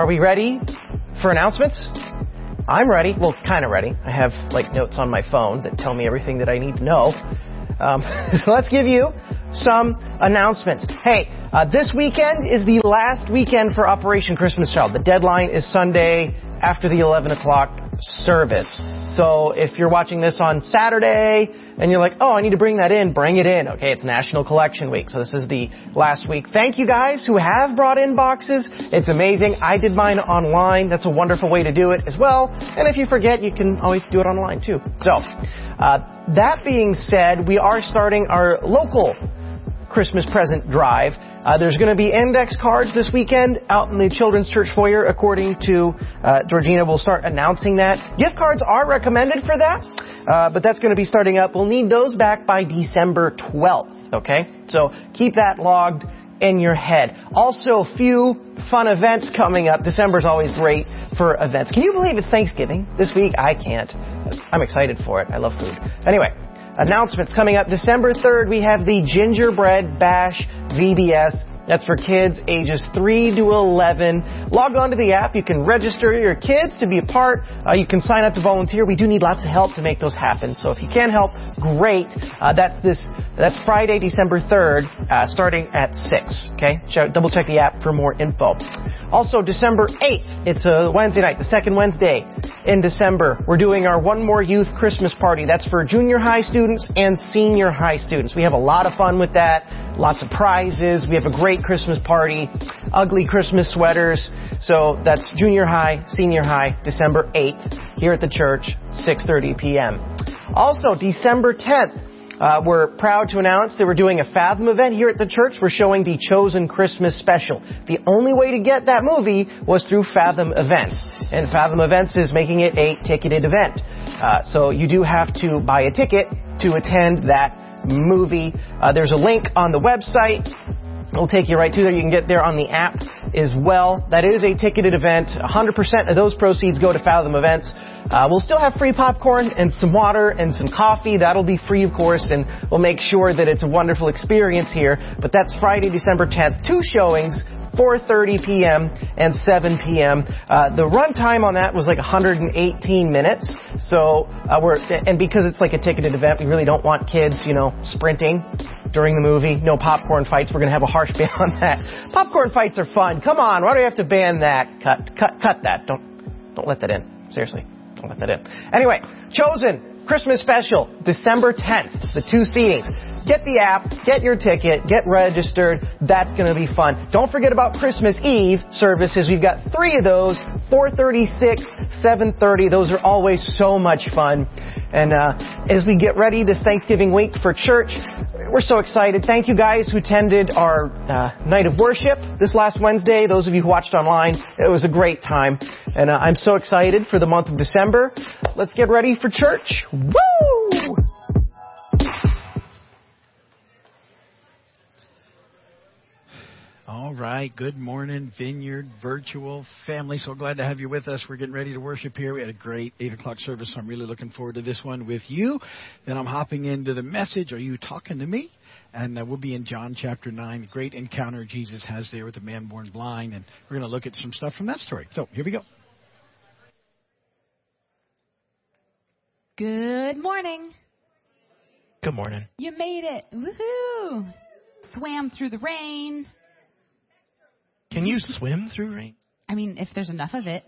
Are we ready for announcements? I'm ready. Well, kind of ready. I have like notes on my phone that tell me everything that I need to know. Um, so let's give you some announcements. Hey, uh, this weekend is the last weekend for Operation Christmas Child. The deadline is Sunday after the 11 o'clock service. So if you're watching this on Saturday and you're like, oh, I need to bring that in, bring it in. Okay, it's National Collection Week, so this is the last week. Thank you guys who have brought in boxes. It's amazing. I did mine online. That's a wonderful way to do it as well. And if you forget, you can always do it online too. So, uh, that being said, we are starting our local Christmas present drive. Uh, there's going to be index cards this weekend out in the Children's Church foyer, according to uh, Georgina. We'll start announcing that. Gift cards are recommended for that, uh, but that's going to be starting up. We'll need those back by December 12th. Okay, so keep that logged in your head. Also, a few fun events coming up. December's always great for events. Can you believe it's Thanksgiving this week? I can't. I'm excited for it. I love food. Anyway, announcements coming up December 3rd, we have the Gingerbread Bash VBS. That's for kids ages 3 to 11. Log on to the app. You can register your kids to be a part. Uh, you can sign up to volunteer. We do need lots of help to make those happen. So if you can help, great. Uh, that's this. That's Friday, December 3rd, uh, starting at 6. Okay, double check the app for more info. Also, December 8th. It's a Wednesday night, the second Wednesday in December. We're doing our One More Youth Christmas Party. That's for junior high students and senior high students. We have a lot of fun with that. Lots of prizes. We have a great Christmas party. Ugly Christmas sweaters. So that's junior high, senior high, December 8th here at the church, 6.30 p.m. Also, December 10th, uh, we're proud to announce that we're doing a Fathom event here at the church. We're showing the Chosen Christmas Special. The only way to get that movie was through Fathom Events. And Fathom Events is making it a ticketed event. Uh, so you do have to buy a ticket to attend that movie. Uh, there's a link on the website. It'll take you right to there. You can get there on the app as well. That is a ticketed event. 100% of those proceeds go to Fathom Events. Uh, we'll still have free popcorn and some water and some coffee. That'll be free, of course, and we'll make sure that it's a wonderful experience here. But that's Friday, December 10th. Two showings, 4:30 p.m. and 7 p.m. Uh, the runtime on that was like 118 minutes. So uh, we're and because it's like a ticketed event, we really don't want kids, you know, sprinting during the movie. No popcorn fights. We're gonna have a harsh ban on that. Popcorn fights are fun. Come on, why do we have to ban that? Cut, cut, cut that. Don't, don't let that in. Seriously, don't let that in. Anyway, chosen Christmas special, December 10th. The two seatings. Get the app, get your ticket, get registered. That's going to be fun. Don't forget about Christmas Eve services. We've got three of those, 436, 730. Those are always so much fun. And uh, as we get ready this Thanksgiving week for church, we're so excited. Thank you guys who attended our uh, night of worship this last Wednesday. Those of you who watched online, it was a great time. And uh, I'm so excited for the month of December. Let's get ready for church. Woo! All right. Good morning, Vineyard Virtual family. So glad to have you with us. We're getting ready to worship here. We had a great 8 o'clock service, so I'm really looking forward to this one with you. Then I'm hopping into the message. Are you talking to me? And uh, we'll be in John chapter 9. Great encounter Jesus has there with the man born blind. And we're going to look at some stuff from that story. So here we go. Good morning. Good morning. You made it. Woohoo! Swam through the rain. Can you swim through rain? I mean, if there's enough of it.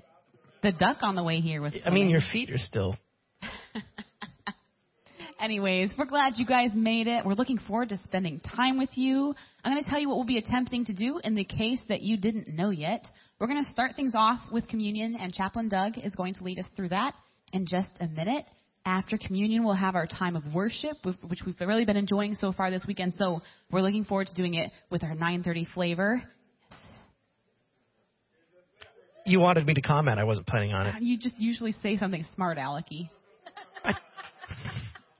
The duck on the way here was. I mean, your feet are still. Anyways, we're glad you guys made it. We're looking forward to spending time with you. I'm going to tell you what we'll be attempting to do in the case that you didn't know yet. We're going to start things off with communion, and Chaplain Doug is going to lead us through that in just a minute. After communion, we'll have our time of worship, which we've really been enjoying so far this weekend. So we're looking forward to doing it with our 9:30 flavor. You wanted me to comment. I wasn't planning on it. You just usually say something smart, Alecky.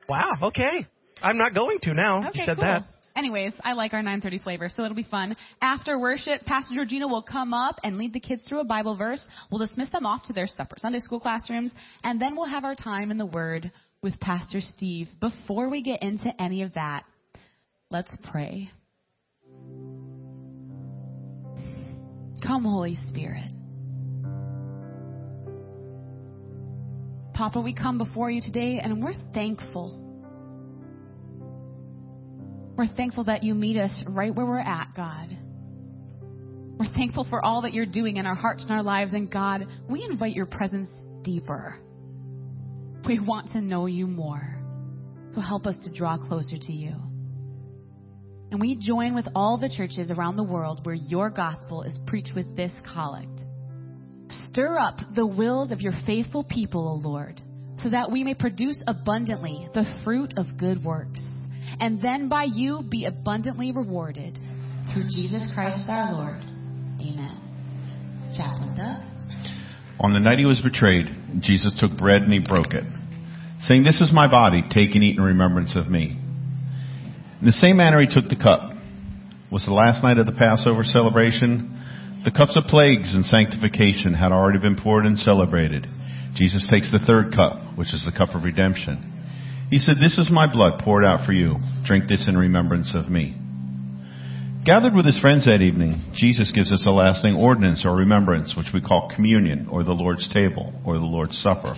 Wow. Okay. I'm not going to now. Okay, you said cool. that. Anyways, I like our 9:30 flavor, so it'll be fun. After worship, Pastor Georgina will come up and lead the kids through a Bible verse. We'll dismiss them off to their separate Sunday school classrooms, and then we'll have our time in the Word with Pastor Steve. Before we get into any of that, let's pray. Come, Holy Spirit. Papa, we come before you today and we're thankful. We're thankful that you meet us right where we're at, God. We're thankful for all that you're doing in our hearts and our lives. And God, we invite your presence deeper. We want to know you more. So help us to draw closer to you. And we join with all the churches around the world where your gospel is preached with this collect. Stir up the wills of your faithful people, O Lord, so that we may produce abundantly the fruit of good works, and then by you be abundantly rewarded. Through Jesus Christ our Lord. Amen. Chaplain Doug. On the night he was betrayed, Jesus took bread and he broke it, saying, This is my body, take and eat in remembrance of me. In the same manner, he took the cup. Was the last night of the Passover celebration? The cups of plagues and sanctification had already been poured and celebrated. Jesus takes the third cup, which is the cup of redemption. He said, This is my blood poured out for you. Drink this in remembrance of me. Gathered with his friends that evening, Jesus gives us a lasting ordinance or remembrance, which we call communion, or the Lord's table, or the Lord's supper.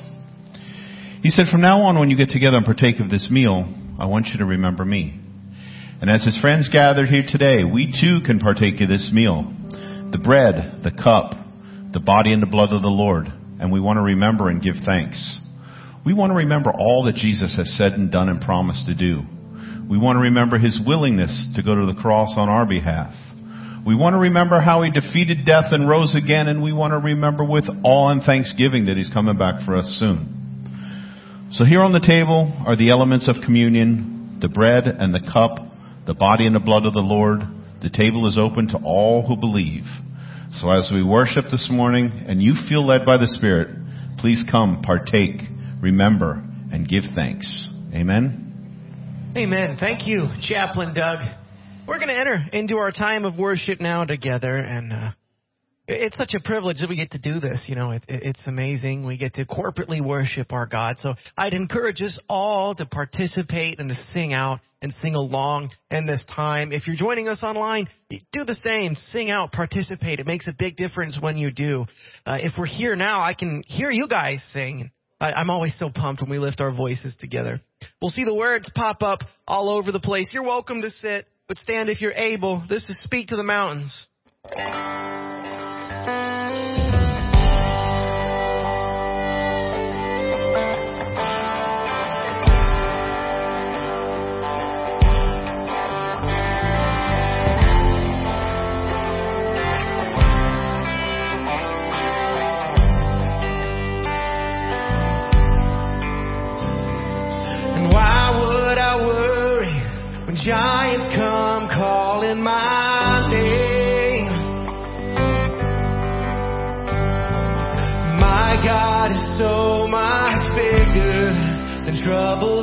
He said, From now on, when you get together and partake of this meal, I want you to remember me. And as his friends gathered here today, we too can partake of this meal. The bread, the cup, the body and the blood of the Lord. And we want to remember and give thanks. We want to remember all that Jesus has said and done and promised to do. We want to remember his willingness to go to the cross on our behalf. We want to remember how he defeated death and rose again, and we want to remember with awe and thanksgiving that he's coming back for us soon. So here on the table are the elements of communion, the bread and the cup, the body and the blood of the Lord. The table is open to all who believe. So as we worship this morning and you feel led by the Spirit, please come, partake, remember, and give thanks. Amen. Amen. Thank you, Chaplain Doug. We're going to enter into our time of worship now together, and uh, it's such a privilege that we get to do this. You know, it, it's amazing. We get to corporately worship our God. So I'd encourage us all to participate and to sing out and sing along in this time. If you're joining us online, do the same. Sing out, participate. It makes a big difference when you do. Uh, if we're here now, I can hear you guys sing. I, I'm always so pumped when we lift our voices together. We'll see the words pop up all over the place. You're welcome to sit, but stand if you're able. This is Speak to the Mountains. Giants come calling my name? My God is so much bigger than troubles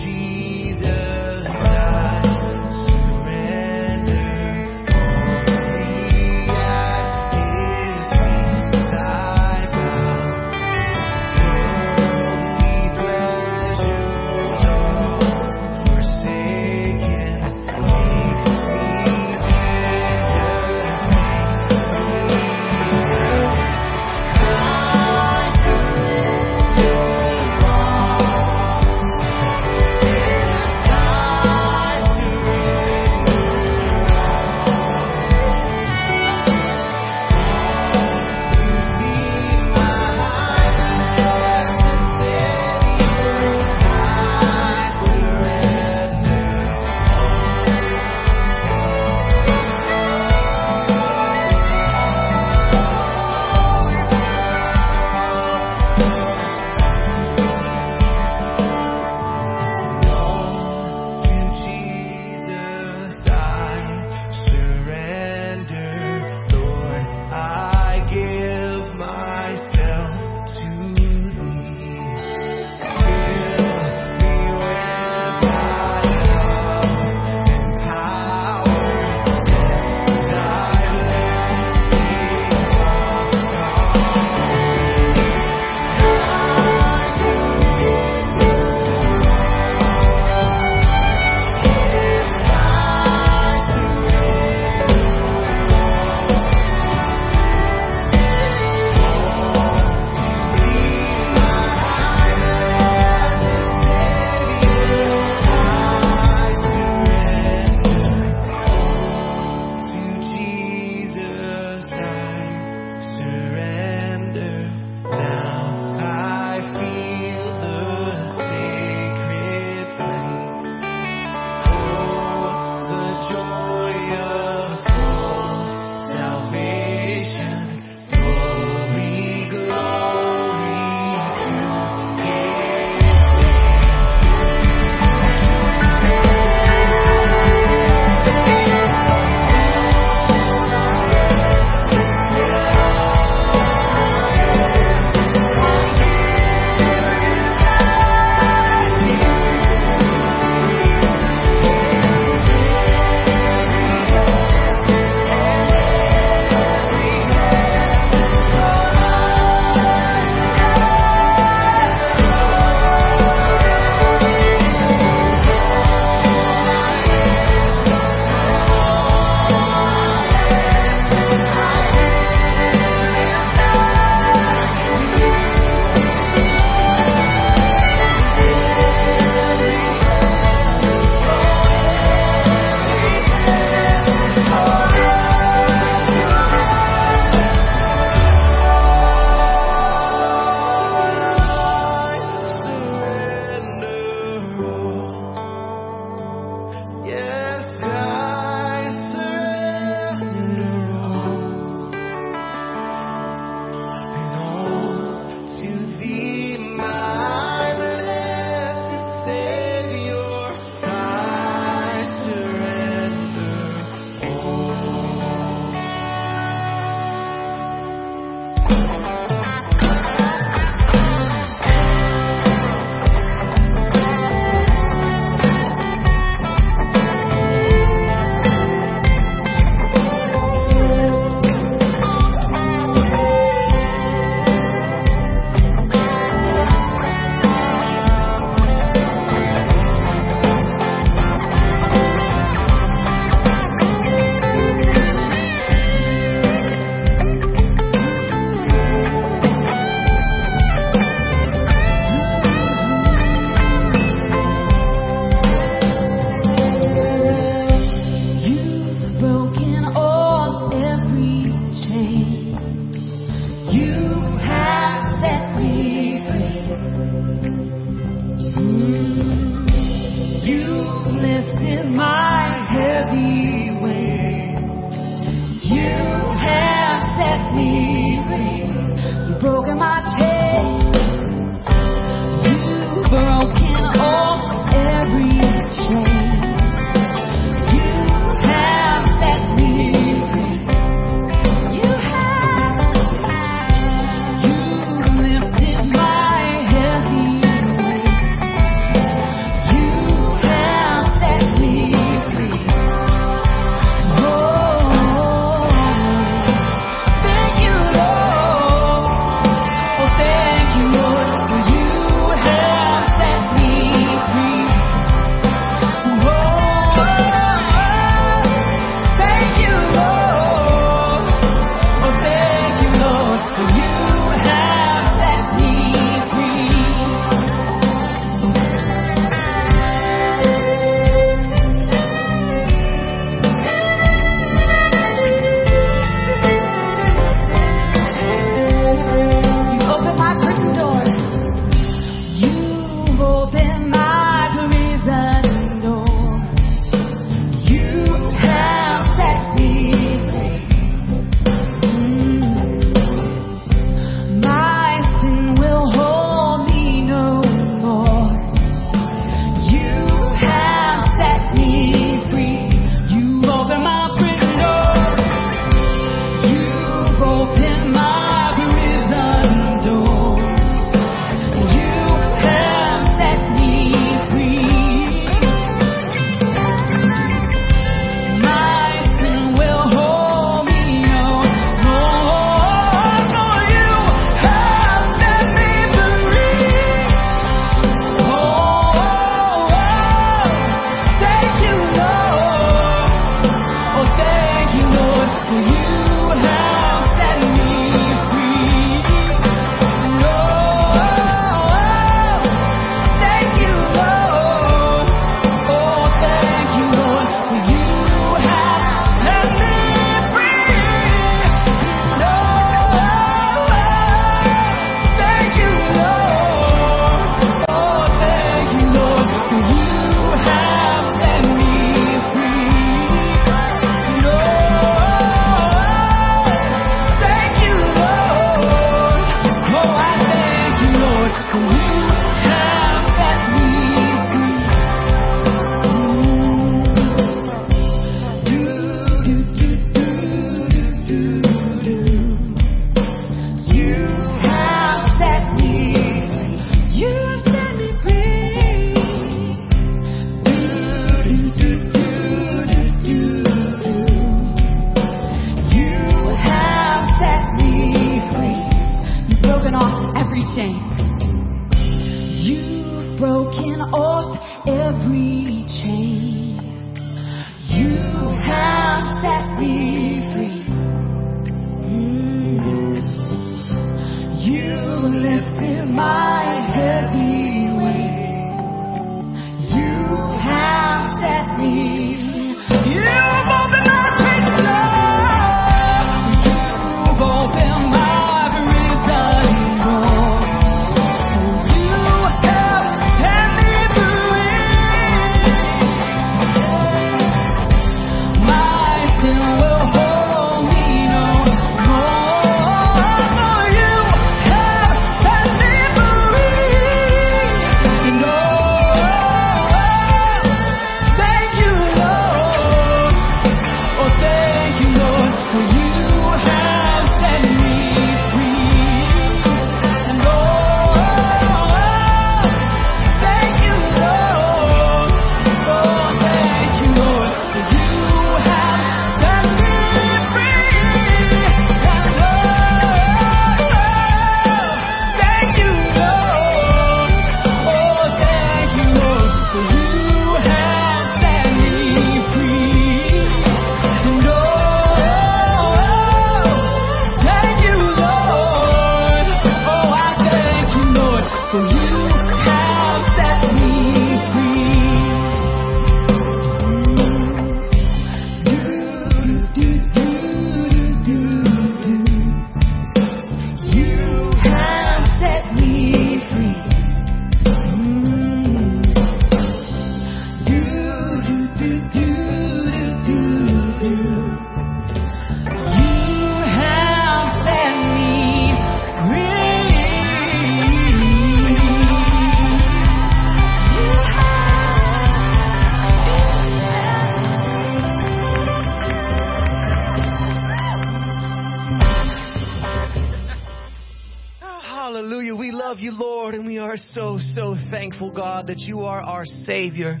our Savior.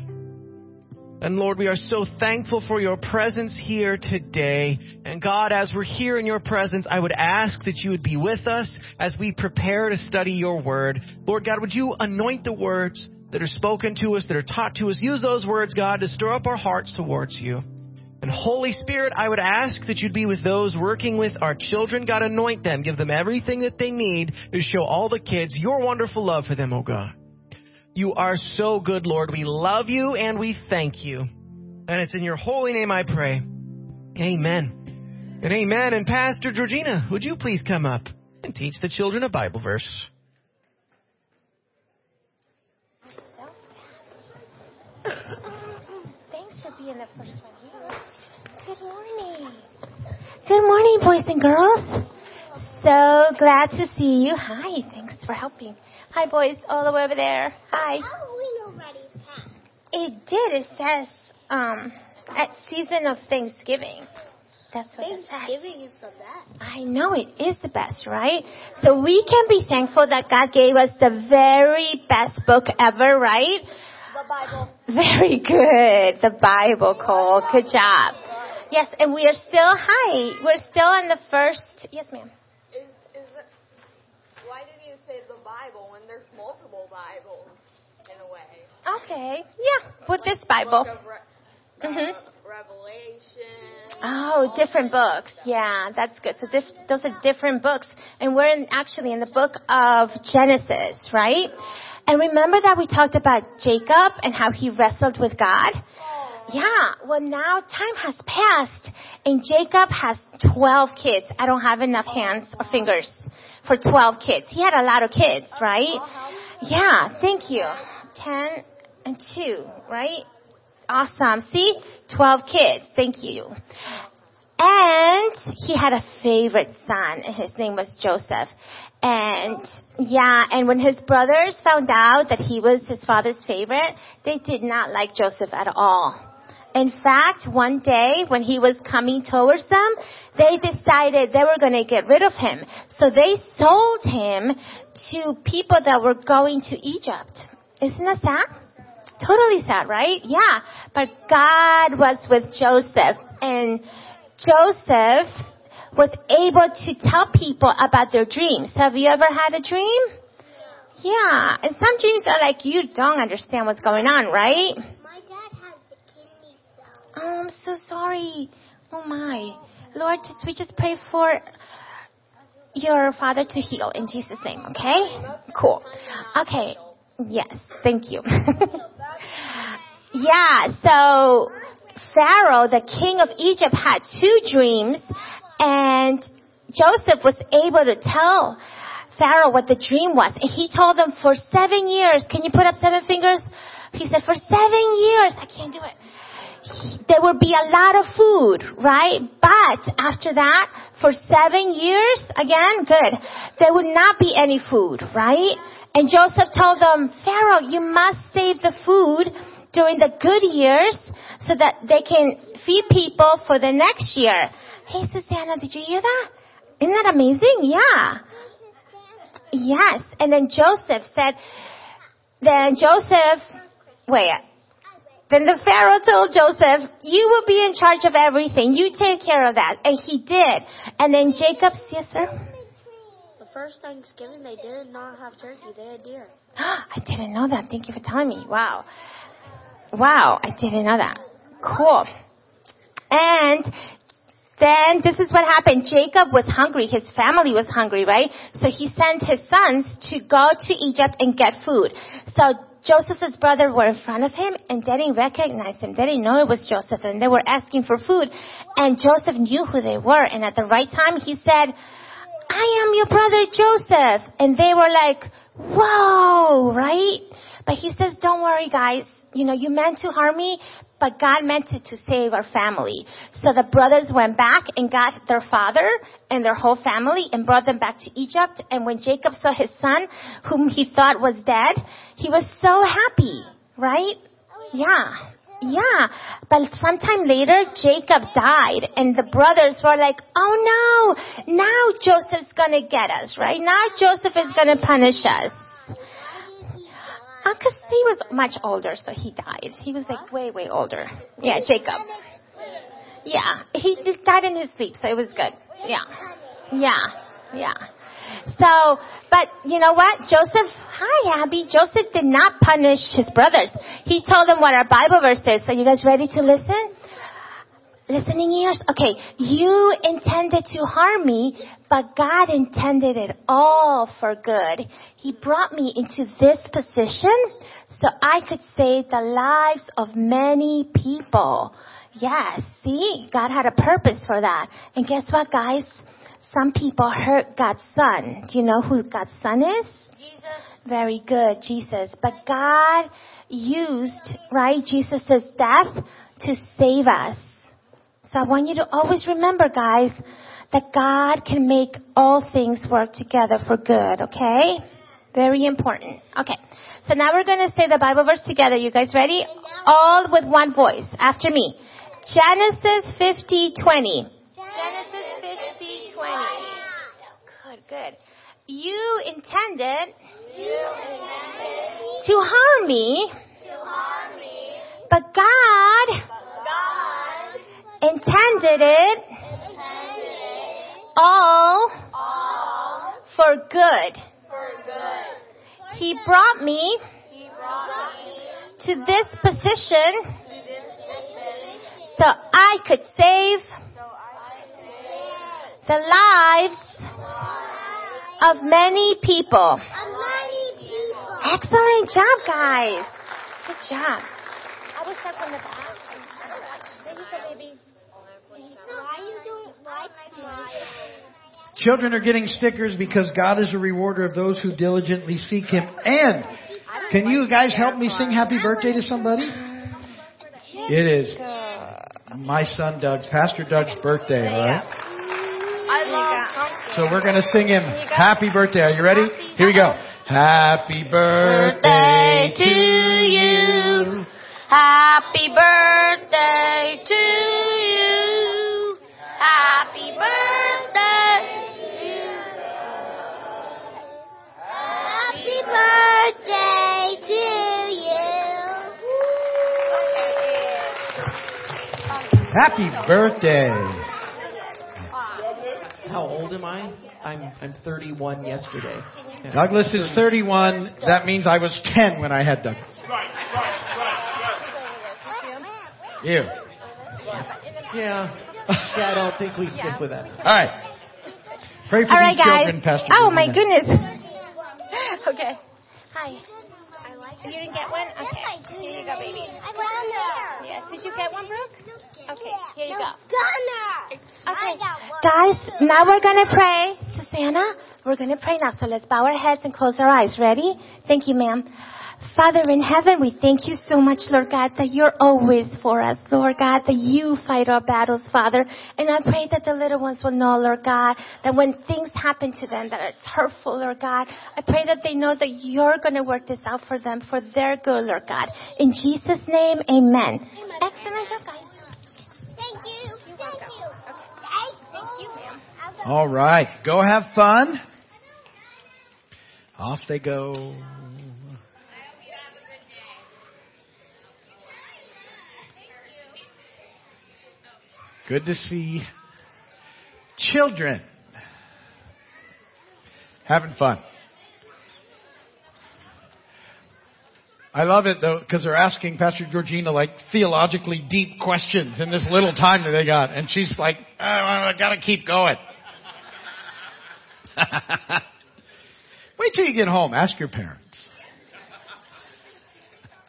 And Lord, we are so thankful for your presence here today. And God, as we're here in your presence, I would ask that you would be with us as we prepare to study your word. Lord God, would you anoint the words that are spoken to us, that are taught to us? Use those words, God, to stir up our hearts towards you. And Holy Spirit, I would ask that you'd be with those working with our children. God, anoint them. Give them everything that they need to show all the kids your wonderful love for them, oh God. You are so good, Lord. We love you and we thank you. And it's in your holy name I pray. Amen. And amen. And Pastor Georgina, would you please come up and teach the children a Bible verse? Thanks for being the first one here. Good morning. Good morning, boys and girls. So glad to see you. Hi, thanks for helping. Hi, boys, all the way over there. Hi. Halloween already passed. It did. It says um, at season of Thanksgiving. That's what it says. Thanksgiving is the best. I know it is the best, right? So we can be thankful that God gave us the very best book ever, right? The Bible. Very good. The Bible, Cole. Good job. Yes, and we are still, hi, we're still on the first, yes ma'am. Is is it? Why did you say the Bible when there's multiple Bibles in a way? Okay, yeah, with this Bible. Re- uh, Revelation. Oh, different books. Yeah, that's good. So this, those are different books. And we're in, actually in the book of Genesis, right? And remember that we talked about Jacob and how he wrestled with God? Yeah. Well, now time has passed and Jacob has 12 kids. I don't have enough hands or fingers for 12 kids. He had a lot of kids, right? Yeah. Thank you. 10 and 2, right? Awesome. See? 12 kids. Thank you. And he had a favorite son, and his name was Joseph. And yeah, and when his brothers found out that he was his father's favorite, they did not like Joseph at all. In fact, one day when he was coming towards them, they decided they were going to get rid of him. So they sold him to people that were going to Egypt. Isn't that sad? Totally sad, right? Yeah. But God was with Joseph and Joseph was able to tell people about their dreams. Have you ever had a dream? Yeah. And some dreams are like you don't understand what's going on, right? My dad has the kidney stone. Oh, I'm so sorry. Oh my. Lord, just, we just pray for your father to heal in Jesus' name, okay? Cool. Okay. Yes, thank you. yeah, so Pharaoh, the king of Egypt, had two dreams and Joseph was able to tell Pharaoh what the dream was. And he told them for seven years, can you put up seven fingers? He said, for seven years, I can't do it there would be a lot of food, right? But after that, for seven years, again, good, there would not be any food, right? And Joseph told them, Pharaoh, you must save the food during the good years so that they can feed people for the next year. Hey, Susanna, did you hear that? Isn't that amazing? Yeah. Yes. And then Joseph said, then Joseph, wait, then the Pharaoh told Joseph, you will be in charge of everything. You take care of that. And he did. And then Jacob, yes sir? The first Thanksgiving, they did not have turkey. They had deer. I didn't know that. Thank you for telling me. Wow. Wow. I didn't know that. Cool. And then this is what happened. Jacob was hungry. His family was hungry, right? So he sent his sons to go to Egypt and get food. So Joseph's brothers were in front of him and they didn't recognize him. They didn't know it was Joseph and they were asking for food. And Joseph knew who they were. And at the right time he said, I am your brother Joseph. And they were like, whoa, right? But he says, don't worry guys. You know, you meant to harm me, but God meant it to save our family. So the brothers went back and got their father and their whole family and brought them back to Egypt. And when Jacob saw his son, whom he thought was dead, he was so happy, right? Yeah. Yeah. But sometime later, Jacob died and the brothers were like, oh no, now Joseph's gonna get us, right? Now Joseph is gonna punish us. Oh, because he was much older, so he died. He was like way, way older. Yeah, Jacob. Yeah, he just died in his sleep, so it was good. Yeah, yeah, yeah. So, but you know what? Joseph, hi Abby. Joseph did not punish his brothers. He told them what our Bible verse is. Are you guys ready to listen? Listening ears? Okay. You intended to harm me, but God intended it all for good. He brought me into this position so I could save the lives of many people. Yes, see? God had a purpose for that. And guess what, guys? Some people hurt God's son. Do you know who God's son is? Jesus. Very good, Jesus. But God used, right, Jesus' death to save us. So I want you to always remember, guys, that God can make all things work together for good, okay? Very important. Okay. So now we're going to say the Bible verse together. You guys ready? All with one voice. After me. Genesis 50, 20. Genesis 50, 20. Good, good. You intended to harm me, but God intended it all for good. He brought me to this position so I could save the lives of many people. Excellent job, guys. Good job. I start from the back. Why you don't like my Children are getting stickers because God is a rewarder of those who diligently seek Him. And can you guys help me sing happy birthday to somebody? It is my son Doug's, Pastor Doug's birthday, all right? So we're going to sing him happy birthday. Are you ready? Here we go. Happy birthday to you. Happy birthday to you. Happy birthday. Happy birthday to you. Happy birthday. How old am I? I'm I'm 31 yesterday. Yeah. Douglas is 31. That means I was 10 when I had Doug. You. Yeah. Yeah, I don't think we stick with that. All right. Pray for All right, these guys. children, Pastor. oh my Virginia. goodness. okay. Hi. You didn't get one? Okay. Here you go, baby. Yes. Did you get one, Brooke? Okay. Here you go. Gunner. Okay. Guys, now we're gonna pray. Susanna, we're gonna pray now. So let's bow our heads and close our eyes. Ready? Thank you, ma'am. Father in heaven, we thank you so much, Lord God, that you're always for us, Lord God, that you fight our battles, Father. And I pray that the little ones will know, Lord God, that when things happen to them that are hurtful, Lord God, I pray that they know that you're going to work this out for them for their good, Lord God. In Jesus' name, amen. Excellent job, guys. Thank you. Thank you. Thank you, ma'am. All right. Go have fun. Off they go. Good to see children having fun. I love it though because they're asking Pastor Georgina like theologically deep questions in this little time that they got, and she's like, oh, "I gotta keep going." Wait till you get home. Ask your parents.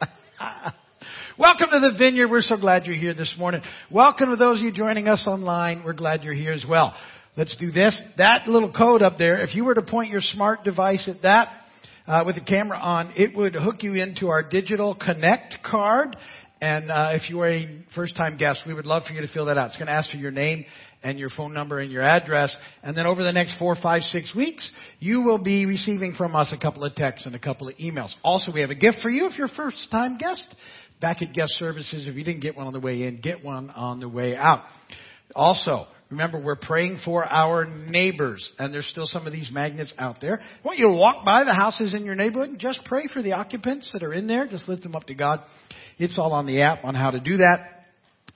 Welcome to the Vineyard. We're so glad you're here this morning. Welcome to those of you joining us online. We're glad you're here as well. Let's do this. That little code up there, if you were to point your smart device at that uh, with the camera on, it would hook you into our digital connect card. And uh, if you are a first-time guest, we would love for you to fill that out. It's going to ask for your name and your phone number and your address. And then over the next four, five, six weeks, you will be receiving from us a couple of texts and a couple of emails. Also, we have a gift for you if you're a first-time guest. Back at guest services, if you didn't get one on the way in, get one on the way out. Also, remember we're praying for our neighbors, and there's still some of these magnets out there. I want you to walk by the houses in your neighborhood and just pray for the occupants that are in there. Just lift them up to God. It's all on the app on how to do that.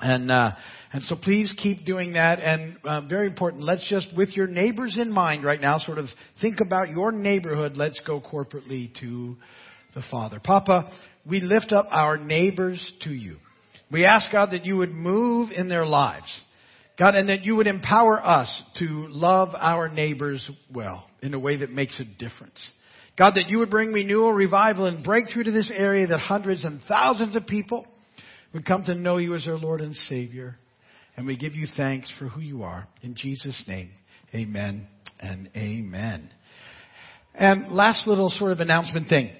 And uh, and so please keep doing that. And uh, very important, let's just with your neighbors in mind right now, sort of think about your neighborhood. Let's go corporately to the Father. Papa, we lift up our neighbors to you. We ask God that you would move in their lives. God, and that you would empower us to love our neighbors well in a way that makes a difference. God, that you would bring renewal, revival, and breakthrough to this area that hundreds and thousands of people would come to know you as their Lord and Savior. And we give you thanks for who you are. In Jesus' name, amen and amen. And last little sort of announcement thing.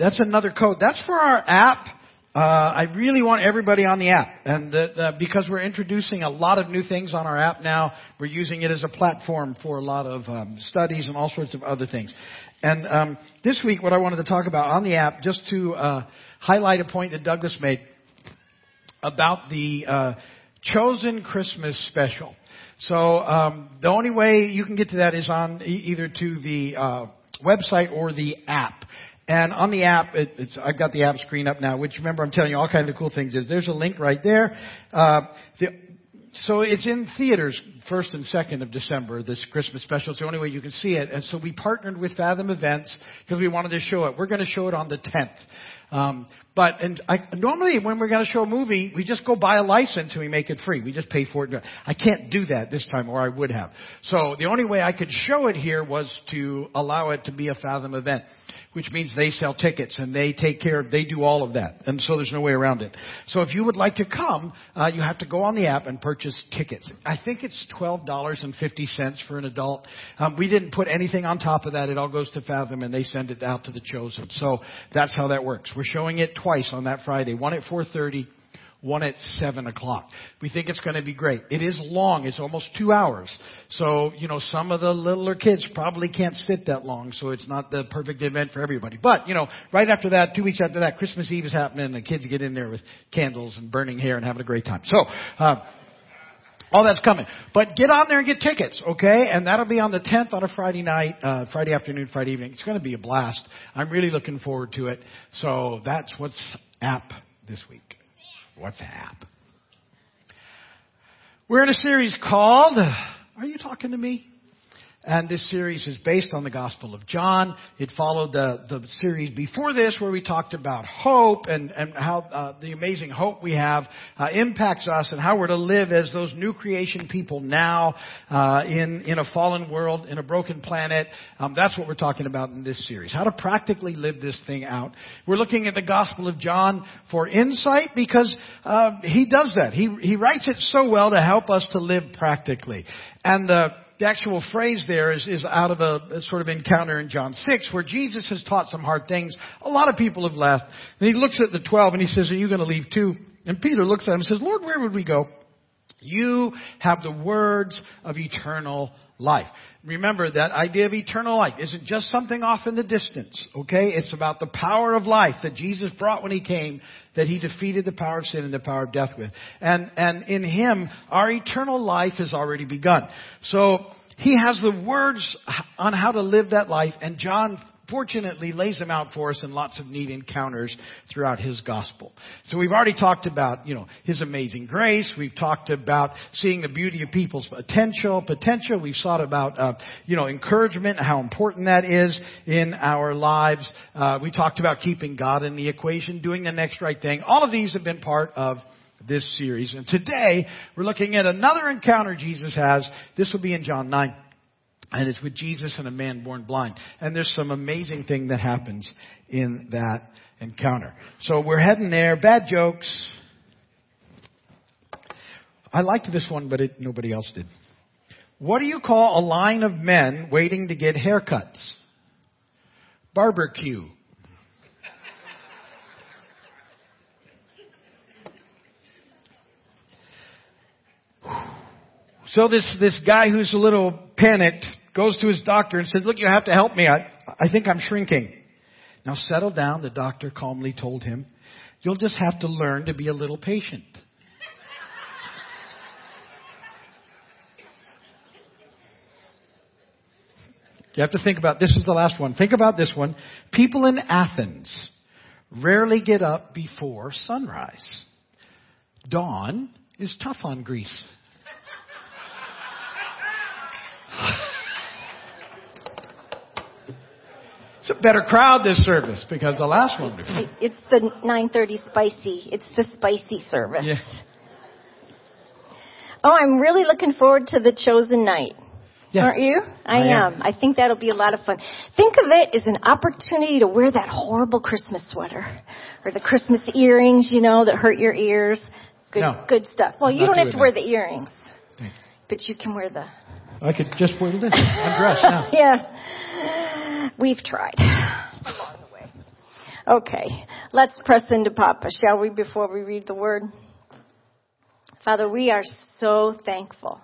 That's another code. That's for our app. Uh, I really want everybody on the app, and the, the, because we're introducing a lot of new things on our app now, we're using it as a platform for a lot of um, studies and all sorts of other things. And um, this week, what I wanted to talk about on the app, just to uh, highlight a point that Douglas made about the uh, chosen Christmas special. So um, the only way you can get to that is on e- either to the uh, website or the app. And on the app, it, it's, I've got the app screen up now, which remember I'm telling you all kinds of cool things is. There's a link right there. Uh, the, so it's in theaters first and second of December, this Christmas special. It's the only way you can see it. And so we partnered with Fathom Events because we wanted to show it. We're going to show it on the 10th. Um, but and I, normally when we're going to show a movie, we just go buy a license and we make it free. We just pay for it. I can't do that this time, or I would have. So the only way I could show it here was to allow it to be a Fathom event, which means they sell tickets and they take care of, they do all of that, and so there's no way around it. So if you would like to come, uh, you have to go on the app and purchase tickets. I think it's twelve dollars and fifty cents for an adult. Um, we didn't put anything on top of that. It all goes to Fathom, and they send it out to the chosen. So that's how that works. We're showing it twice on that Friday. One at 4.30, one at 7 o'clock. We think it's going to be great. It is long. It's almost two hours. So, you know, some of the littler kids probably can't sit that long, so it's not the perfect event for everybody. But, you know, right after that, two weeks after that, Christmas Eve is happening, and the kids get in there with candles and burning hair and having a great time. So, uh, all that's coming. But get on there and get tickets, okay? And that'll be on the 10th on a Friday night, uh, Friday afternoon, Friday evening. It's going to be a blast. I'm really looking forward to it. So that's what's app this week. What's app? We're in a series called Are you talking to me? And this series is based on the Gospel of John. It followed the, the series before this where we talked about hope and, and how uh, the amazing hope we have uh, impacts us and how we're to live as those new creation people now uh, in, in a fallen world, in a broken planet. Um, that's what we're talking about in this series. How to practically live this thing out. We're looking at the Gospel of John for insight because uh, he does that. He, he writes it so well to help us to live practically. And uh, the actual phrase there is, is out of a, a, sort of encounter in John 6 where Jesus has taught some hard things. A lot of people have left. And he looks at the 12 and he says, are you going to leave too? And Peter looks at him and says, Lord, where would we go? You have the words of eternal life. Remember that idea of eternal life isn't just something off in the distance, okay? It's about the power of life that Jesus brought when He came, that He defeated the power of sin and the power of death with. And, and in Him, our eternal life has already begun. So, He has the words on how to live that life, and John fortunately lays them out for us in lots of neat encounters throughout his gospel. So we've already talked about, you know, his amazing grace. We've talked about seeing the beauty of people's potential, potential. We've thought about, uh, you know, encouragement, how important that is in our lives. Uh, we talked about keeping God in the equation, doing the next right thing. All of these have been part of this series. And today, we're looking at another encounter Jesus has. This will be in John 9. And it's with Jesus and a man born blind. And there's some amazing thing that happens in that encounter. So we're heading there. Bad jokes. I liked this one, but it, nobody else did. What do you call a line of men waiting to get haircuts? Barbecue. So this, this guy who's a little panicked goes to his doctor and says, look, you have to help me. I, I think I'm shrinking. Now settle down, the doctor calmly told him. You'll just have to learn to be a little patient. You have to think about this is the last one. Think about this one. People in Athens rarely get up before sunrise. Dawn is tough on Greece. It's a better crowd this service because the last one before. It's the 9:30 spicy. It's the spicy service. Yeah. Oh, I'm really looking forward to the chosen night. Yeah. Aren't you? I, I am. am. I think that'll be a lot of fun. Think of it as an opportunity to wear that horrible Christmas sweater or the Christmas earrings, you know, that hurt your ears. Good, No. good stuff. Well, you Not don't have to wear that. the earrings, but you can wear the. I could just wear this. I'm dressed now. Yeah, we've tried along the way. Okay, let's press into Papa, shall we, before we read the word? Father, we are so thankful.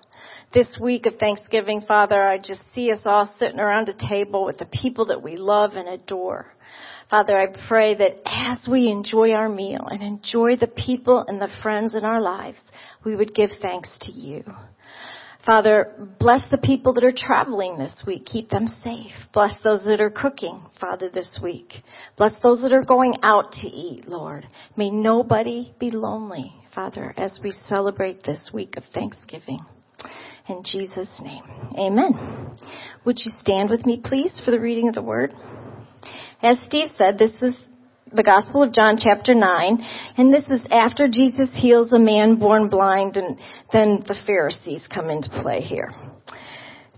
This week of Thanksgiving, Father, I just see us all sitting around a table with the people that we love and adore. Father, I pray that as we enjoy our meal and enjoy the people and the friends in our lives, we would give thanks to you. Father, bless the people that are traveling this week. Keep them safe. Bless those that are cooking, Father, this week. Bless those that are going out to eat, Lord. May nobody be lonely, Father, as we celebrate this week of Thanksgiving. In Jesus' name, amen. Would you stand with me, please, for the reading of the word? As Steve said, this is the Gospel of John chapter 9, and this is after Jesus heals a man born blind and then the Pharisees come into play here.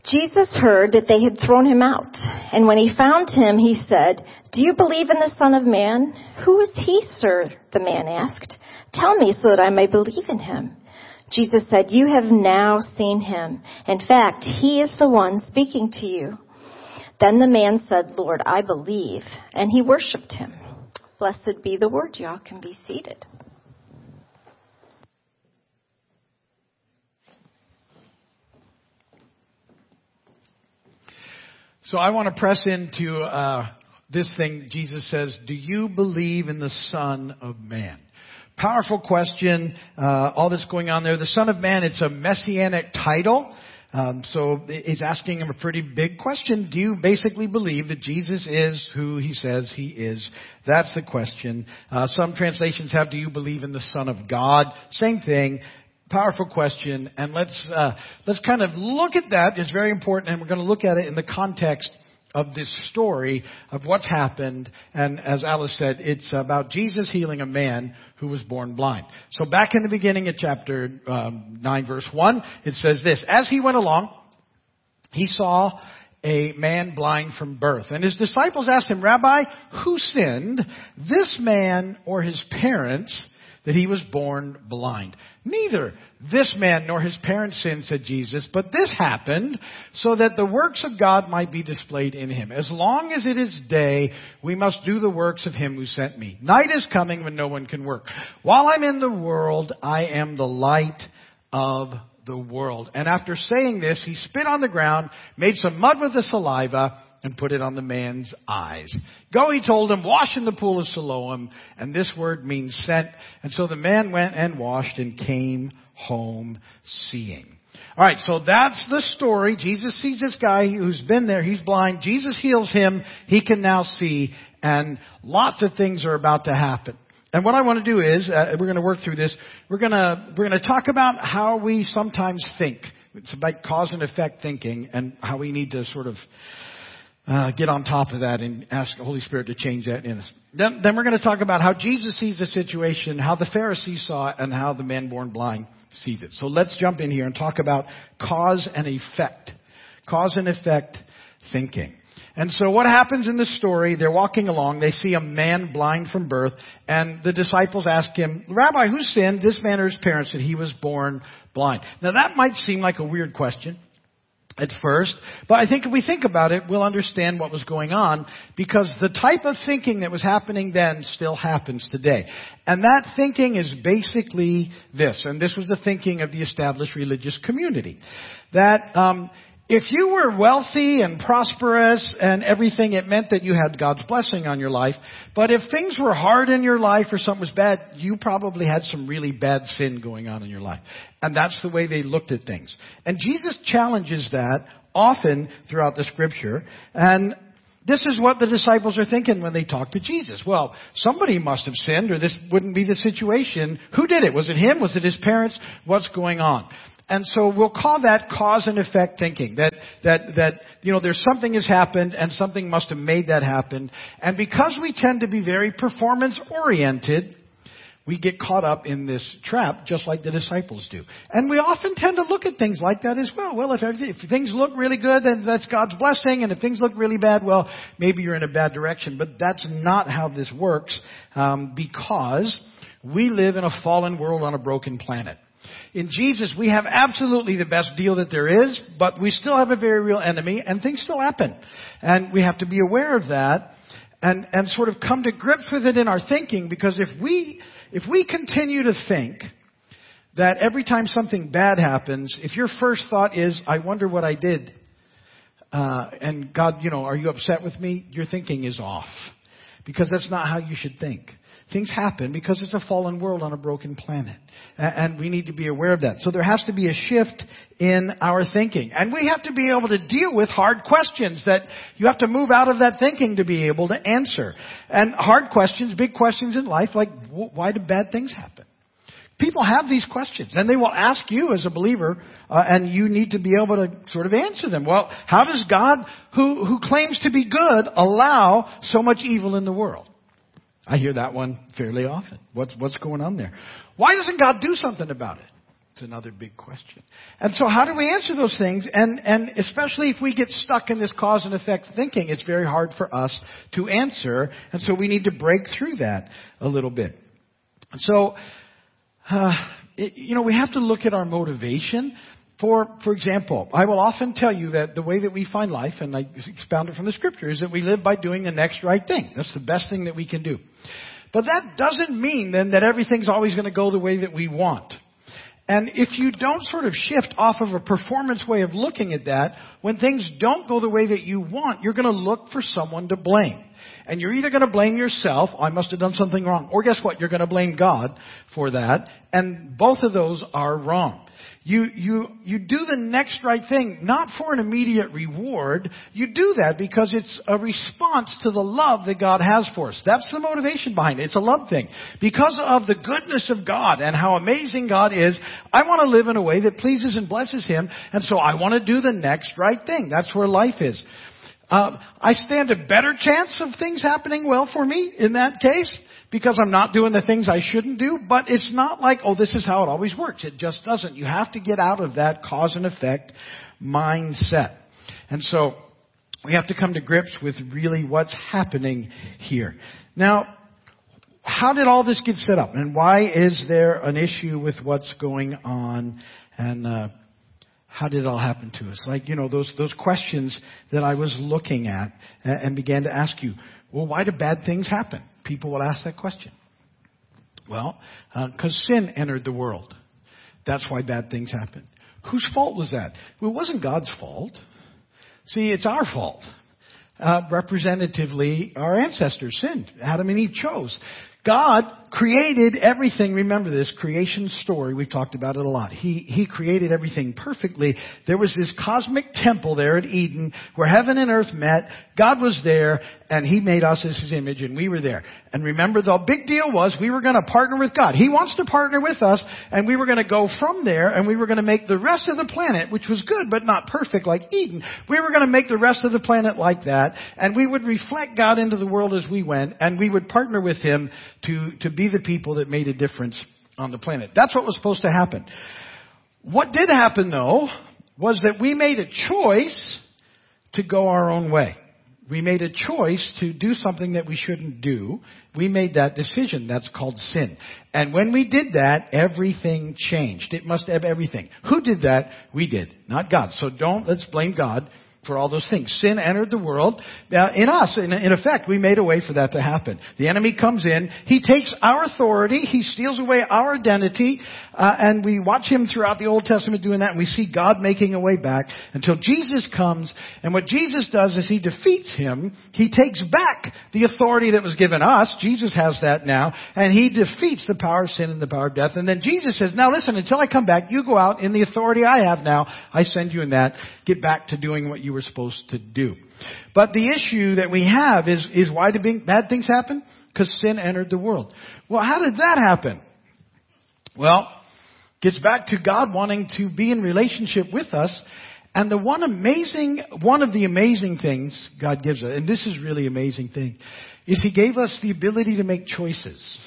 Jesus heard that they had thrown him out, and when he found him, he said, Do you believe in the Son of Man? Who is he, sir? The man asked. Tell me so that I may believe in him. Jesus said, You have now seen him. In fact, he is the one speaking to you. Then the man said, Lord, I believe. And he worshiped him. Blessed be the word. Y'all can be seated. So I want to press into uh, this thing. Jesus says, "Do you believe in the Son of Man?" Powerful question. Uh, all that's going on there. The Son of Man. It's a messianic title. Um, so he's asking him a pretty big question. Do you basically believe that Jesus is who he says he is? That's the question. Uh, some translations have, do you believe in the Son of God? Same thing. Powerful question, and let's uh, let's kind of look at that. It's very important, and we're going to look at it in the context of this story of what's happened. And as Alice said, it's about Jesus healing a man who was born blind. So back in the beginning of chapter um, 9, verse 1, it says this. As he went along, he saw a man blind from birth. And his disciples asked him, Rabbi, who sinned, this man or his parents, that he was born blind? Neither this man nor his parents sinned, said Jesus, but this happened so that the works of God might be displayed in him. As long as it is day, we must do the works of him who sent me. Night is coming when no one can work. While I'm in the world, I am the light of the world. And after saying this, he spit on the ground, made some mud with the saliva, and put it on the man's eyes. Go, he told him, wash in the pool of Siloam, and this word means sent. And so the man went and washed and came home seeing. Alright, so that's the story. Jesus sees this guy who's been there, he's blind. Jesus heals him, he can now see, and lots of things are about to happen. And what I want to do is, uh, we're going to work through this. We're going to we're going to talk about how we sometimes think. It's about cause and effect thinking, and how we need to sort of uh, get on top of that and ask the Holy Spirit to change that in us. Then, then we're going to talk about how Jesus sees the situation, how the Pharisees saw it, and how the man born blind sees it. So let's jump in here and talk about cause and effect. Cause and effect thinking. And so what happens in the story, they're walking along, they see a man blind from birth, and the disciples ask him, Rabbi, who sinned, this man or his parents, that he was born blind? Now that might seem like a weird question at first, but I think if we think about it, we'll understand what was going on because the type of thinking that was happening then still happens today. And that thinking is basically this, and this was the thinking of the established religious community. That, um, if you were wealthy and prosperous and everything, it meant that you had God's blessing on your life. But if things were hard in your life or something was bad, you probably had some really bad sin going on in your life. And that's the way they looked at things. And Jesus challenges that often throughout the scripture. And this is what the disciples are thinking when they talk to Jesus. Well, somebody must have sinned or this wouldn't be the situation. Who did it? Was it him? Was it his parents? What's going on? And so we'll call that cause and effect thinking. That, that, that, you know, there's something has happened and something must have made that happen. And because we tend to be very performance oriented, we get caught up in this trap just like the disciples do. And we often tend to look at things like that as well. Well, if, if things look really good, then that's God's blessing. And if things look really bad, well, maybe you're in a bad direction. But that's not how this works um, because we live in a fallen world on a broken planet. In Jesus, we have absolutely the best deal that there is, but we still have a very real enemy, and things still happen. And we have to be aware of that and, and sort of come to grips with it in our thinking, because if we, if we continue to think that every time something bad happens, if your first thought is, I wonder what I did, uh, and God, you know, are you upset with me? Your thinking is off. Because that's not how you should think. Things happen because it's a fallen world on a broken planet. And we need to be aware of that. So there has to be a shift in our thinking. And we have to be able to deal with hard questions that you have to move out of that thinking to be able to answer. And hard questions, big questions in life, like why do bad things happen? People have these questions, and they will ask you as a believer, uh, and you need to be able to sort of answer them. Well, how does God, who, who claims to be good, allow so much evil in the world? I hear that one fairly often. What's, what's going on there? Why doesn't God do something about it? It's another big question. And so how do we answer those things? And, and especially if we get stuck in this cause and effect thinking, it's very hard for us to answer. And so we need to break through that a little bit. So, uh, it, you know, we have to look at our motivation. For, for example, I will often tell you that the way that we find life, and I expound it from the scripture, is that we live by doing the next right thing. That's the best thing that we can do. But that doesn't mean then that everything's always going to go the way that we want. And if you don't sort of shift off of a performance way of looking at that, when things don't go the way that you want, you're going to look for someone to blame. And you're either going to blame yourself, I must have done something wrong, or guess what? You're going to blame God for that. And both of those are wrong. You, you, you do the next right thing, not for an immediate reward. You do that because it's a response to the love that God has for us. That's the motivation behind it. It's a love thing. Because of the goodness of God and how amazing God is, I want to live in a way that pleases and blesses Him, and so I want to do the next right thing. That's where life is. Uh, I stand a better chance of things happening well for me in that case because I'm not doing the things I shouldn't do, but it's not like, oh, this is how it always works. It just doesn't. You have to get out of that cause and effect mindset. And so, we have to come to grips with really what's happening here. Now, how did all this get set up? And why is there an issue with what's going on? And, uh, how did it all happen to us? Like, you know, those, those questions that I was looking at and, and began to ask you, well, why do bad things happen? People will ask that question. Well, because uh, sin entered the world. That's why bad things happen. Whose fault was that? Well, it wasn't God's fault. See, it's our fault. Uh, representatively, our ancestors sinned. Adam and Eve chose. God created everything. Remember this creation story. We've talked about it a lot. He, he created everything perfectly. There was this cosmic temple there at Eden where heaven and earth met. God was there and He made us as His image and we were there. And remember the big deal was we were going to partner with God. He wants to partner with us and we were going to go from there and we were going to make the rest of the planet, which was good but not perfect like Eden, we were going to make the rest of the planet like that and we would reflect God into the world as we went and we would partner with Him to, to be the people that made a difference on the planet. That's what was supposed to happen. What did happen though was that we made a choice to go our own way. We made a choice to do something that we shouldn't do. We made that decision. That's called sin. And when we did that, everything changed. It must have everything. Who did that? We did, not God. So don't, let's blame God for all those things. Sin entered the world. Now, in us, in, in, effect, we made a way for that to happen. The enemy comes in. He takes our authority. He steals away our identity. Uh, and we watch him throughout the Old Testament doing that. And we see God making a way back until Jesus comes. And what Jesus does is he defeats him. He takes back the authority that was given us. Jesus has that now. And he defeats the power of sin and the power of death. And then Jesus says, now listen, until I come back, you go out in the authority I have now. I send you in that. Get back to doing what you were supposed to do. But the issue that we have is, is why do bad things happen? Because sin entered the world. Well, how did that happen? Well, gets back to God wanting to be in relationship with us. And the one amazing, one of the amazing things God gives us, and this is really amazing thing, is He gave us the ability to make choices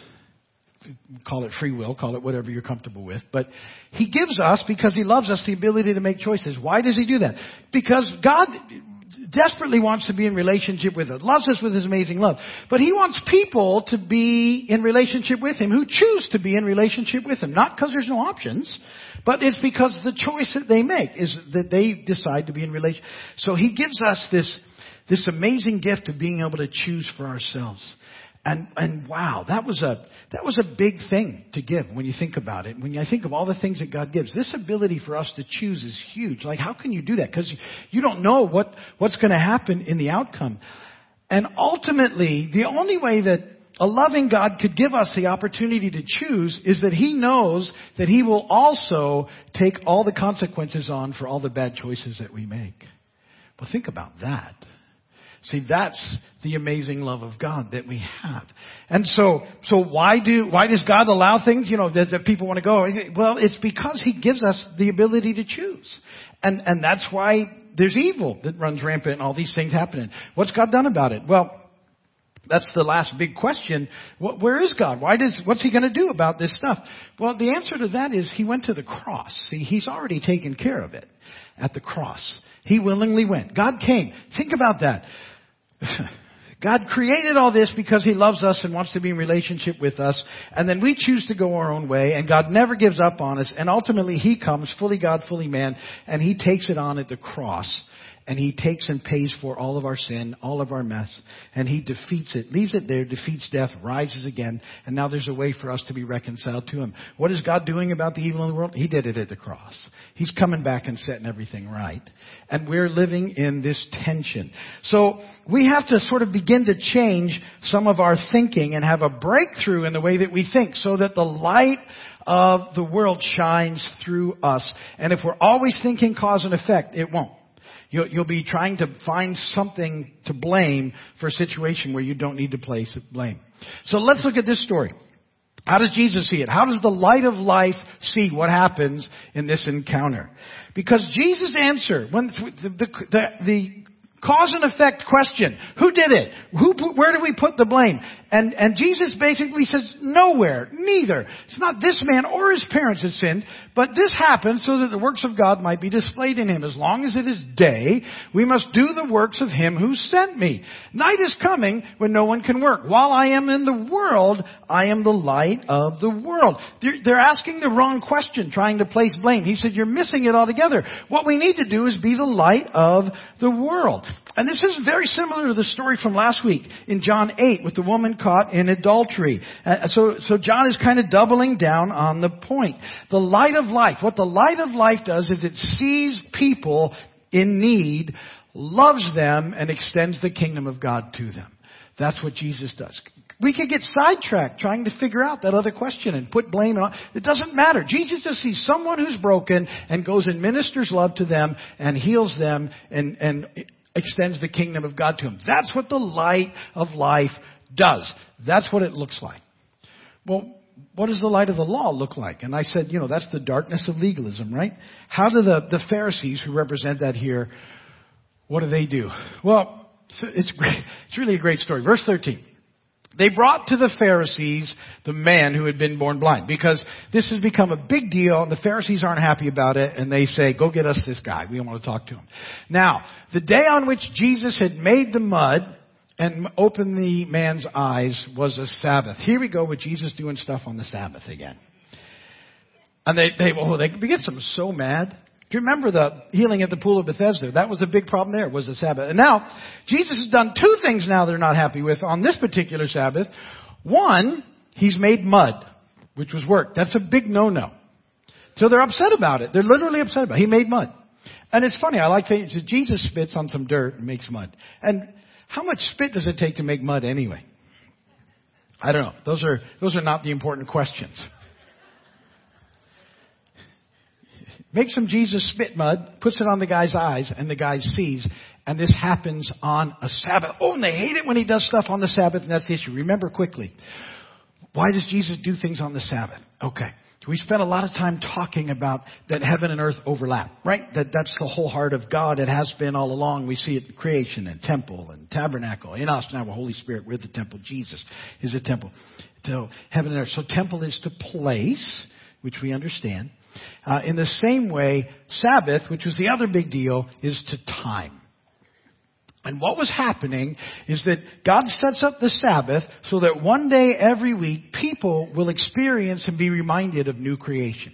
call it free will, call it whatever you're comfortable with. But He gives us, because He loves us, the ability to make choices. Why does He do that? Because God desperately wants to be in relationship with us, loves us with His amazing love. But He wants people to be in relationship with Him who choose to be in relationship with Him. Not because there's no options, but it's because the choice that they make is that they decide to be in relationship. So He gives us this, this amazing gift of being able to choose for ourselves. And, and wow, that was a, that was a big thing to give when you think about it. When I think of all the things that God gives, this ability for us to choose is huge. Like, how can you do that? Because you don't know what, what's going to happen in the outcome. And ultimately, the only way that a loving God could give us the opportunity to choose is that He knows that He will also take all the consequences on for all the bad choices that we make. Well, think about that. See, that's the amazing love of God that we have. And so, so why do, why does God allow things, you know, that, that people want to go? Well, it's because He gives us the ability to choose. And, and that's why there's evil that runs rampant and all these things happening. What's God done about it? Well, that's the last big question. Where is God? Why does, what's He going to do about this stuff? Well, the answer to that is He went to the cross. See, He's already taken care of it at the cross. He willingly went. God came. Think about that. God created all this because He loves us and wants to be in relationship with us. And then we choose to go our own way and God never gives up on us. And ultimately He comes fully God, fully man, and He takes it on at the cross and he takes and pays for all of our sin, all of our mess, and he defeats it, leaves it there, defeats death, rises again, and now there's a way for us to be reconciled to him. What is God doing about the evil in the world? He did it at the cross. He's coming back and setting everything right. And we're living in this tension. So we have to sort of begin to change some of our thinking and have a breakthrough in the way that we think so that the light of the world shines through us. And if we're always thinking cause and effect, it won't. You'll, you'll be trying to find something to blame for a situation where you don't need to place blame. So let's look at this story. How does Jesus see it? How does the light of life see what happens in this encounter? Because Jesus' answer, when the, the, the, the cause and effect question, who did it? Who, where do we put the blame? And, and Jesus basically says, nowhere, neither. It's not this man or his parents that sinned, but this happened so that the works of God might be displayed in him. As long as it is day, we must do the works of him who sent me. Night is coming when no one can work. While I am in the world, I am the light of the world. They're, they're asking the wrong question, trying to place blame. He said, you're missing it altogether. What we need to do is be the light of the world. And this is very similar to the story from last week in John 8 with the woman caught in adultery. Uh, so, so John is kind of doubling down on the point. The light of life, what the light of life does is it sees people in need, loves them, and extends the kingdom of God to them. That's what Jesus does. We could get sidetracked trying to figure out that other question and put blame on. It doesn't matter. Jesus just sees someone who's broken and goes and ministers love to them and heals them and, and extends the kingdom of God to them. That's what the light of life does. That's what it looks like. Well, what does the light of the law look like? And I said, you know, that's the darkness of legalism, right? How do the, the Pharisees who represent that here, what do they do? Well, it's, great. it's really a great story. Verse 13. They brought to the Pharisees the man who had been born blind because this has become a big deal and the Pharisees aren't happy about it and they say, go get us this guy. We don't want to talk to him. Now, the day on which Jesus had made the mud and opened the man's eyes was a Sabbath. Here we go with Jesus doing stuff on the Sabbath again. And they, they, oh, they get them so mad. Do you remember the healing at the pool of Bethesda? That was a big problem there, was the Sabbath. And now, Jesus has done two things now they're not happy with on this particular Sabbath. One, he's made mud, which was work. That's a big no-no. So they're upset about it. They're literally upset about it. He made mud. And it's funny, I like things, Jesus spits on some dirt and makes mud. And how much spit does it take to make mud anyway? I don't know. Those are, those are not the important questions. Makes some Jesus spit mud, puts it on the guy's eyes, and the guy sees. And this happens on a Sabbath. Oh, and they hate it when he does stuff on the Sabbath, and that's the issue. Remember quickly. Why does Jesus do things on the Sabbath? Okay. We spent a lot of time talking about that heaven and earth overlap, right? That that's the whole heart of God. It has been all along. We see it in creation and temple and tabernacle. In us now, the Holy Spirit, we're the temple. Jesus is a temple. So heaven and earth. So temple is to place, which we understand. Uh, in the same way, Sabbath, which was the other big deal, is to time. And what was happening is that God sets up the Sabbath so that one day every week people will experience and be reminded of new creation.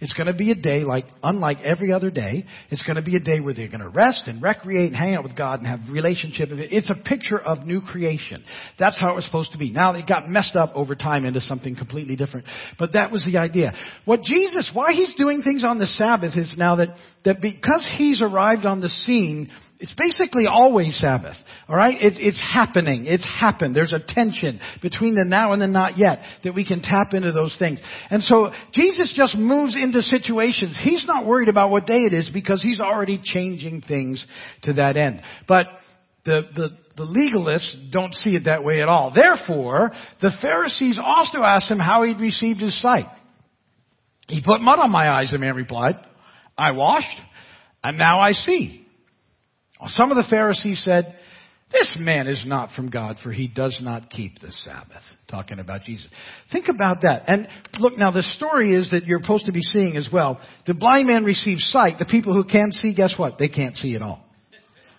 It's going to be a day like, unlike every other day. It's going to be a day where they're going to rest and recreate and hang out with God and have relationship. It's a picture of new creation. That's how it was supposed to be. Now it got messed up over time into something completely different. But that was the idea. What Jesus, why he's doing things on the Sabbath is now that, that because he's arrived on the scene, it's basically always Sabbath. All right? It's, it's happening. It's happened. There's a tension between the now and the not yet that we can tap into those things. And so Jesus just moves into situations. He's not worried about what day it is because he's already changing things to that end. But the, the, the legalists don't see it that way at all. Therefore, the Pharisees also asked him how he'd received his sight. He put mud on my eyes, the man replied. I washed, and now I see. Some of the Pharisees said, this man is not from God, for he does not keep the Sabbath. Talking about Jesus. Think about that. And look, now the story is that you're supposed to be seeing as well. The blind man receives sight. The people who can't see, guess what? They can't see at all.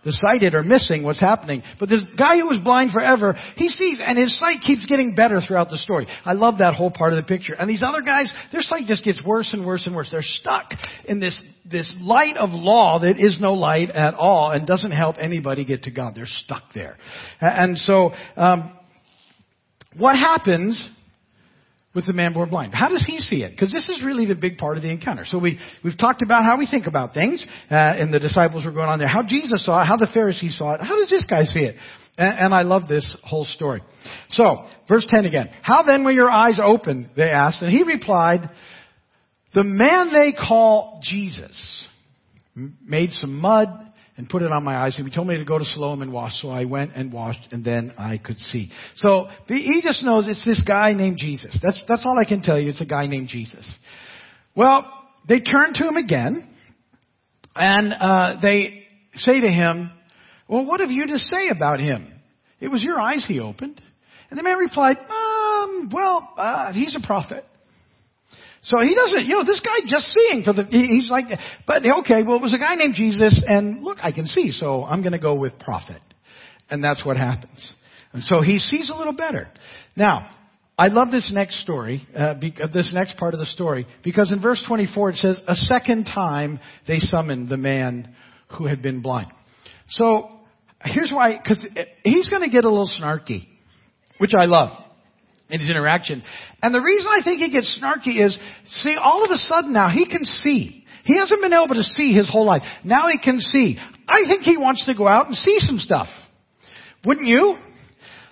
The sighted are missing what's happening. But this guy who was blind forever, he sees and his sight keeps getting better throughout the story. I love that whole part of the picture. And these other guys, their sight just gets worse and worse and worse. They're stuck in this, this light of law that is no light at all and doesn't help anybody get to God. They're stuck there. And so, um, what happens with the man born blind. How does he see it? Because this is really the big part of the encounter. So we, we've talked about how we think about things, uh, and the disciples were going on there, how Jesus saw it, how the Pharisees saw it. How does this guy see it? And, and I love this whole story. So, verse 10 again. How then were your eyes opened? They asked. And he replied, the man they call Jesus made some mud and put it on my eyes. And he told me to go to Siloam and wash. So I went and washed and then I could see. So he just knows it's this guy named Jesus. That's, that's all I can tell you. It's a guy named Jesus. Well, they turn to him again and uh, they say to him, well, what have you to say about him? It was your eyes he opened. And the man replied, um, well, uh, he's a prophet. So he doesn't, you know, this guy just seeing for the, he's like, but okay, well, it was a guy named Jesus and look, I can see, so I'm gonna go with prophet. And that's what happens. And so he sees a little better. Now, I love this next story, uh, uh, this next part of the story, because in verse 24 it says, a second time they summoned the man who had been blind. So, here's why, because he's gonna get a little snarky, which I love in his interaction. And the reason I think he gets snarky is, see, all of a sudden now he can see. He hasn't been able to see his whole life. Now he can see. I think he wants to go out and see some stuff. Wouldn't you?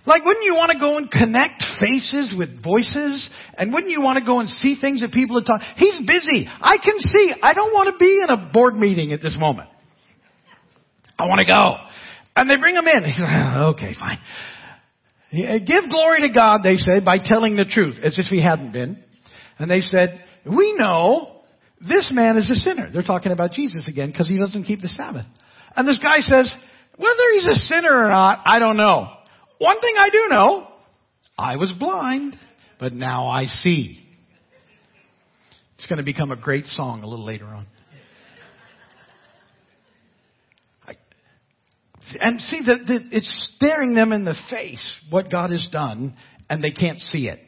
Like, wouldn't you want to go and connect faces with voices? And wouldn't you want to go and see things that people are talking? He's busy. I can see. I don't want to be in a board meeting at this moment. I want to go. And they bring him in. He's like, okay, fine. Yeah, uh, Give glory to God, they say, by telling the truth, as if he hadn't been. And they said, we know this man is a sinner. They're talking about Jesus again because he doesn't keep the Sabbath. And this guy says, whether he's a sinner or not, I don't know. One thing I do know, I was blind, but now I see. It's going to become a great song a little later on. I- And see, the, it's staring them in the face what God has done, and they can't see it,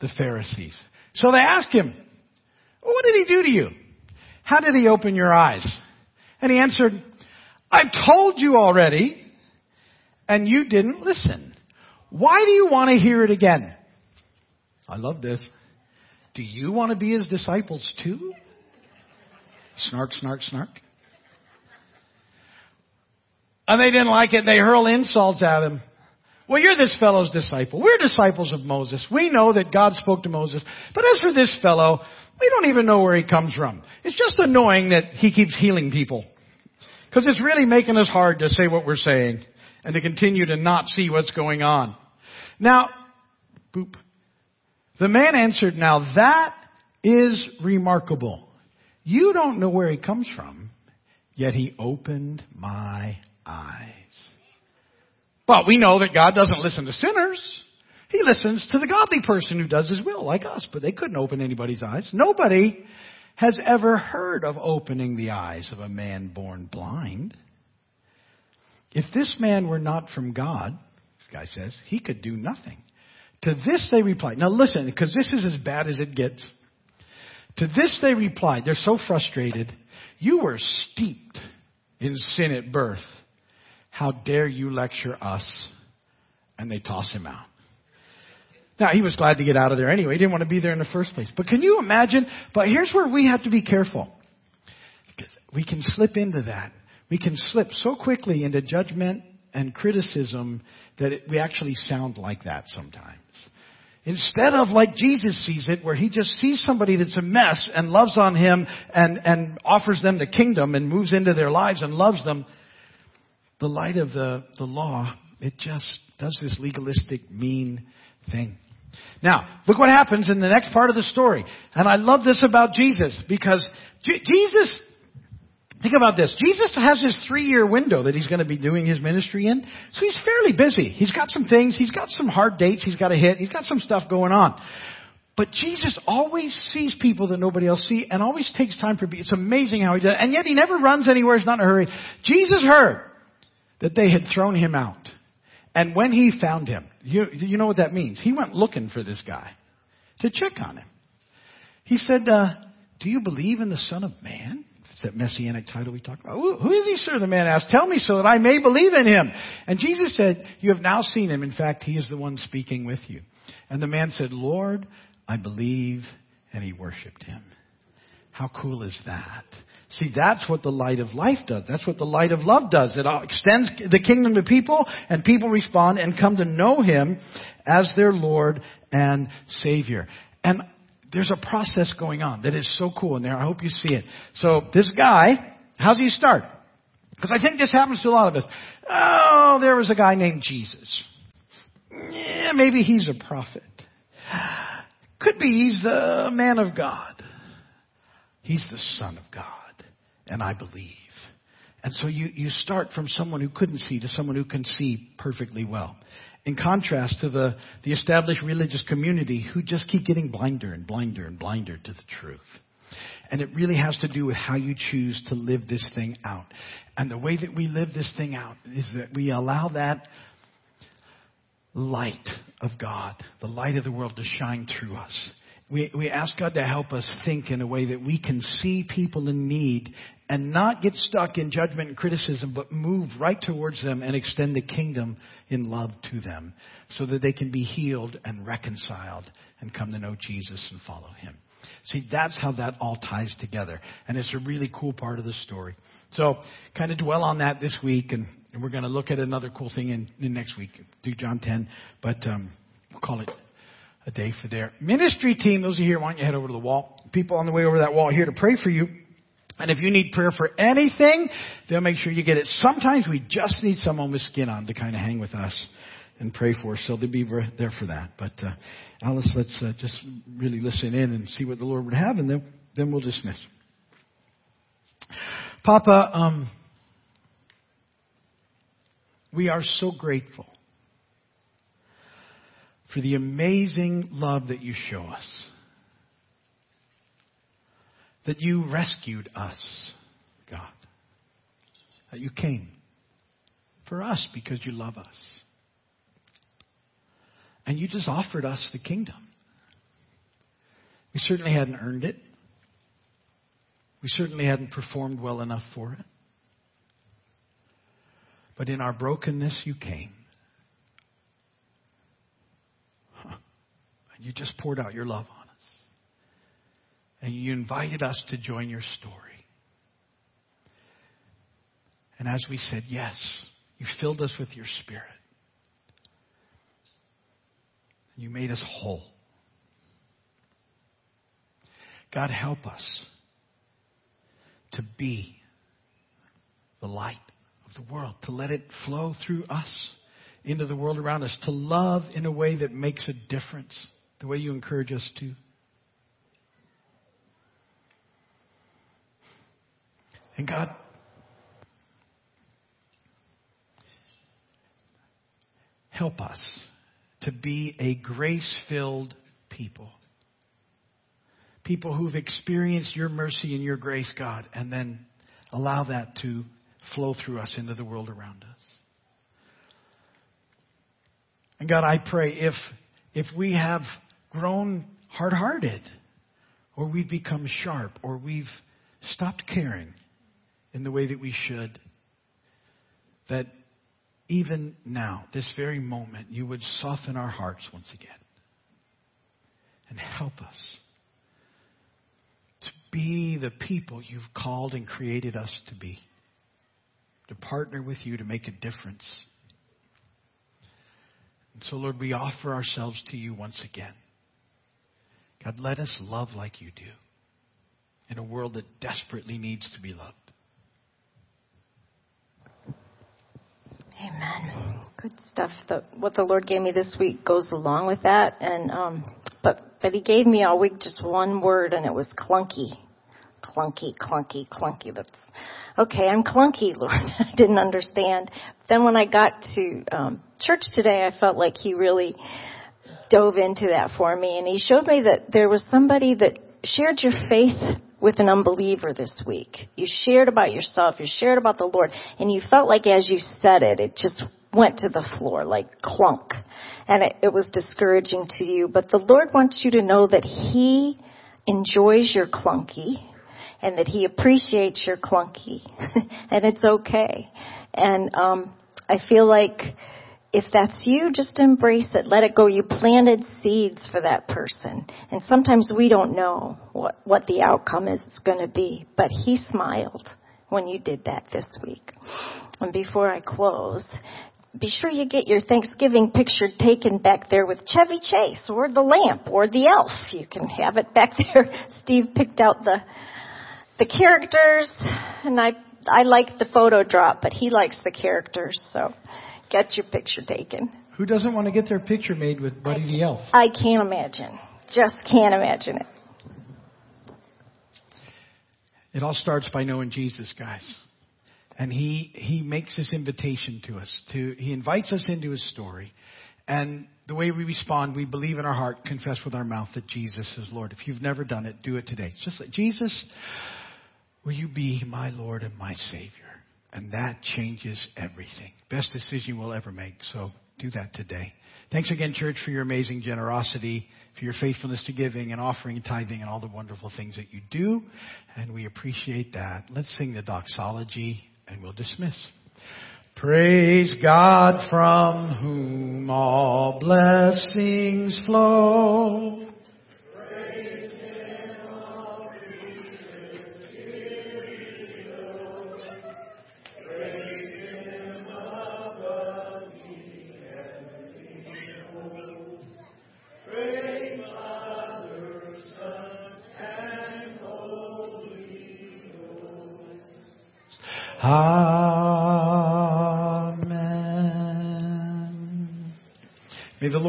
the Pharisees. So they ask him, What did he do to you? How did he open your eyes? And he answered, I've told you already, and you didn't listen. Why do you want to hear it again? I love this. Do you want to be his disciples too? Snark, snark, snark. And they didn't like it. They hurl insults at him. Well, you're this fellow's disciple. We're disciples of Moses. We know that God spoke to Moses. But as for this fellow, we don't even know where he comes from. It's just annoying that he keeps healing people. Because it's really making us hard to say what we're saying and to continue to not see what's going on. Now, boop. The man answered, now that is remarkable. You don't know where he comes from, yet he opened my eyes. But we know that God doesn't listen to sinners. He listens to the godly person who does his will, like us, but they couldn't open anybody's eyes. Nobody has ever heard of opening the eyes of a man born blind. If this man were not from God, this guy says, he could do nothing. To this they replied. Now listen, because this is as bad as it gets. To this they replied, they're so frustrated. You were steeped in sin at birth. How dare you lecture us? And they toss him out. Now, he was glad to get out of there anyway. He didn't want to be there in the first place. But can you imagine? But here's where we have to be careful. Because we can slip into that. We can slip so quickly into judgment and criticism that it, we actually sound like that sometimes. Instead of like Jesus sees it, where he just sees somebody that's a mess and loves on him and, and offers them the kingdom and moves into their lives and loves them, the light of the, the law, it just does this legalistic, mean thing. Now, look what happens in the next part of the story. And I love this about Jesus because J- Jesus, think about this. Jesus has this three year window that he's going to be doing his ministry in. So he's fairly busy. He's got some things. He's got some hard dates he's got to hit. He's got some stuff going on. But Jesus always sees people that nobody else sees and always takes time for people. It's amazing how he does it. And yet he never runs anywhere. He's not in a hurry. Jesus heard that they had thrown him out. And when he found him, you, you know what that means? He went looking for this guy to check on him. He said, uh, do you believe in the Son of Man? It's that messianic title we talked about. Who, is he, sir? The man asked. Tell me so that I may believe in him. And Jesus said, you have now seen him. In fact, he is the one speaking with you. And the man said, Lord, I believe. And he worshiped him. How cool is that? See, that's what the light of life does. That's what the light of love does. It extends the kingdom to people and people respond and come to know Him as their Lord and Savior. And there's a process going on that is so cool in there. I hope you see it. So this guy, how's he start? Because I think this happens to a lot of us. Oh, there was a guy named Jesus. Yeah, maybe he's a prophet. Could be he's the man of God. He's the son of God. And I believe. And so you, you start from someone who couldn't see to someone who can see perfectly well. In contrast to the, the established religious community who just keep getting blinder and blinder and blinder to the truth. And it really has to do with how you choose to live this thing out. And the way that we live this thing out is that we allow that light of God, the light of the world to shine through us. We, we ask God to help us think in a way that we can see people in need and not get stuck in judgment and criticism, but move right towards them and extend the kingdom in love to them so that they can be healed and reconciled and come to know Jesus and follow Him. See, that's how that all ties together. And it's a really cool part of the story. So, kind of dwell on that this week, and, and we're going to look at another cool thing in, in next week. Do John 10, but um, we'll call it a day for their ministry team. Those of you here, why don't you head over to the wall? People on the way over that wall here to pray for you. And if you need prayer for anything, they'll make sure you get it. Sometimes we just need someone with skin on to kind of hang with us and pray for us. So they'll be there for that. But uh, Alice, let's uh, just really listen in and see what the Lord would have, and then then we'll dismiss. Papa, um, we are so grateful for the amazing love that you show us. That you rescued us, God. That you came for us because you love us. And you just offered us the kingdom. We certainly hadn't earned it. We certainly hadn't performed well enough for it. But in our brokenness, you came. And you just poured out your love on us. And you invited us to join your story. And as we said yes, you filled us with your spirit. You made us whole. God, help us to be the light of the world, to let it flow through us into the world around us, to love in a way that makes a difference, the way you encourage us to. And God, help us to be a grace filled people. People who've experienced your mercy and your grace, God, and then allow that to flow through us into the world around us. And God, I pray if, if we have grown hard hearted, or we've become sharp, or we've stopped caring in the way that we should, that even now, this very moment, you would soften our hearts once again and help us to be the people you've called and created us to be, to partner with you to make a difference. And so, Lord, we offer ourselves to you once again. God, let us love like you do in a world that desperately needs to be loved. Amen. Good stuff. The, what the Lord gave me this week goes along with that, and um, but but He gave me all week just one word, and it was clunky, clunky, clunky, clunky. That's okay. I'm clunky, Lord. I didn't understand. Then when I got to um, church today, I felt like He really dove into that for me, and He showed me that there was somebody that shared your faith with an unbeliever this week. You shared about yourself, you shared about the Lord, and you felt like as you said it, it just went to the floor like clunk. And it, it was discouraging to you. But the Lord wants you to know that He enjoys your clunky and that He appreciates your clunky. and it's okay. And um, I feel like if that's you, just embrace it. Let it go. You planted seeds for that person. And sometimes we don't know what, what the outcome is going to be. But he smiled when you did that this week. And before I close, be sure you get your Thanksgiving picture taken back there with Chevy Chase or the lamp or the elf. You can have it back there. Steve picked out the the characters and I I like the photo drop, but he likes the characters, so get your picture taken. Who doesn't want to get their picture made with Buddy the Elf? I can't imagine. Just can't imagine it. It all starts by knowing Jesus, guys. And he, he makes this invitation to us to, he invites us into his story. And the way we respond, we believe in our heart, confess with our mouth that Jesus is Lord. If you've never done it, do it today. It's just like, Jesus, will you be my Lord and my Savior? And that changes everything. Best decision we'll ever make. So do that today. Thanks again, church, for your amazing generosity, for your faithfulness to giving and offering and tithing and all the wonderful things that you do. And we appreciate that. Let's sing the doxology and we'll dismiss. Praise God from whom all blessings flow.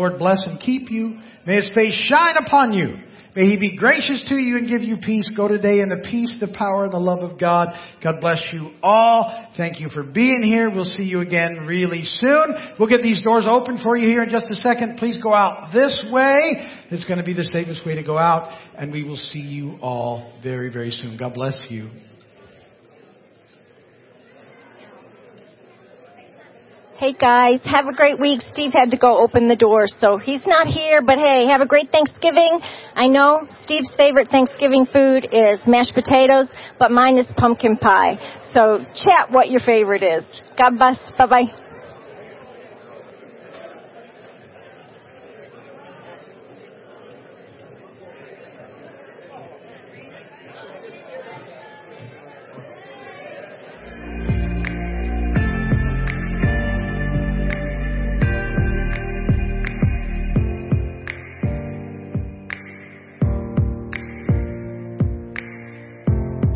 Lord bless and keep you. May His face shine upon you. May He be gracious to you and give you peace. Go today in the peace, the power, and the love of God. God bless you all. Thank you for being here. We'll see you again really soon. We'll get these doors open for you here in just a second. Please go out this way. It's going to be the safest way to go out. And we will see you all very, very soon. God bless you. Hey guys, have a great week. Steve had to go open the door, so he's not here, but hey, have a great Thanksgiving. I know Steve's favorite Thanksgiving food is mashed potatoes, but mine is pumpkin pie. So chat what your favorite is. God bless. Bye bye.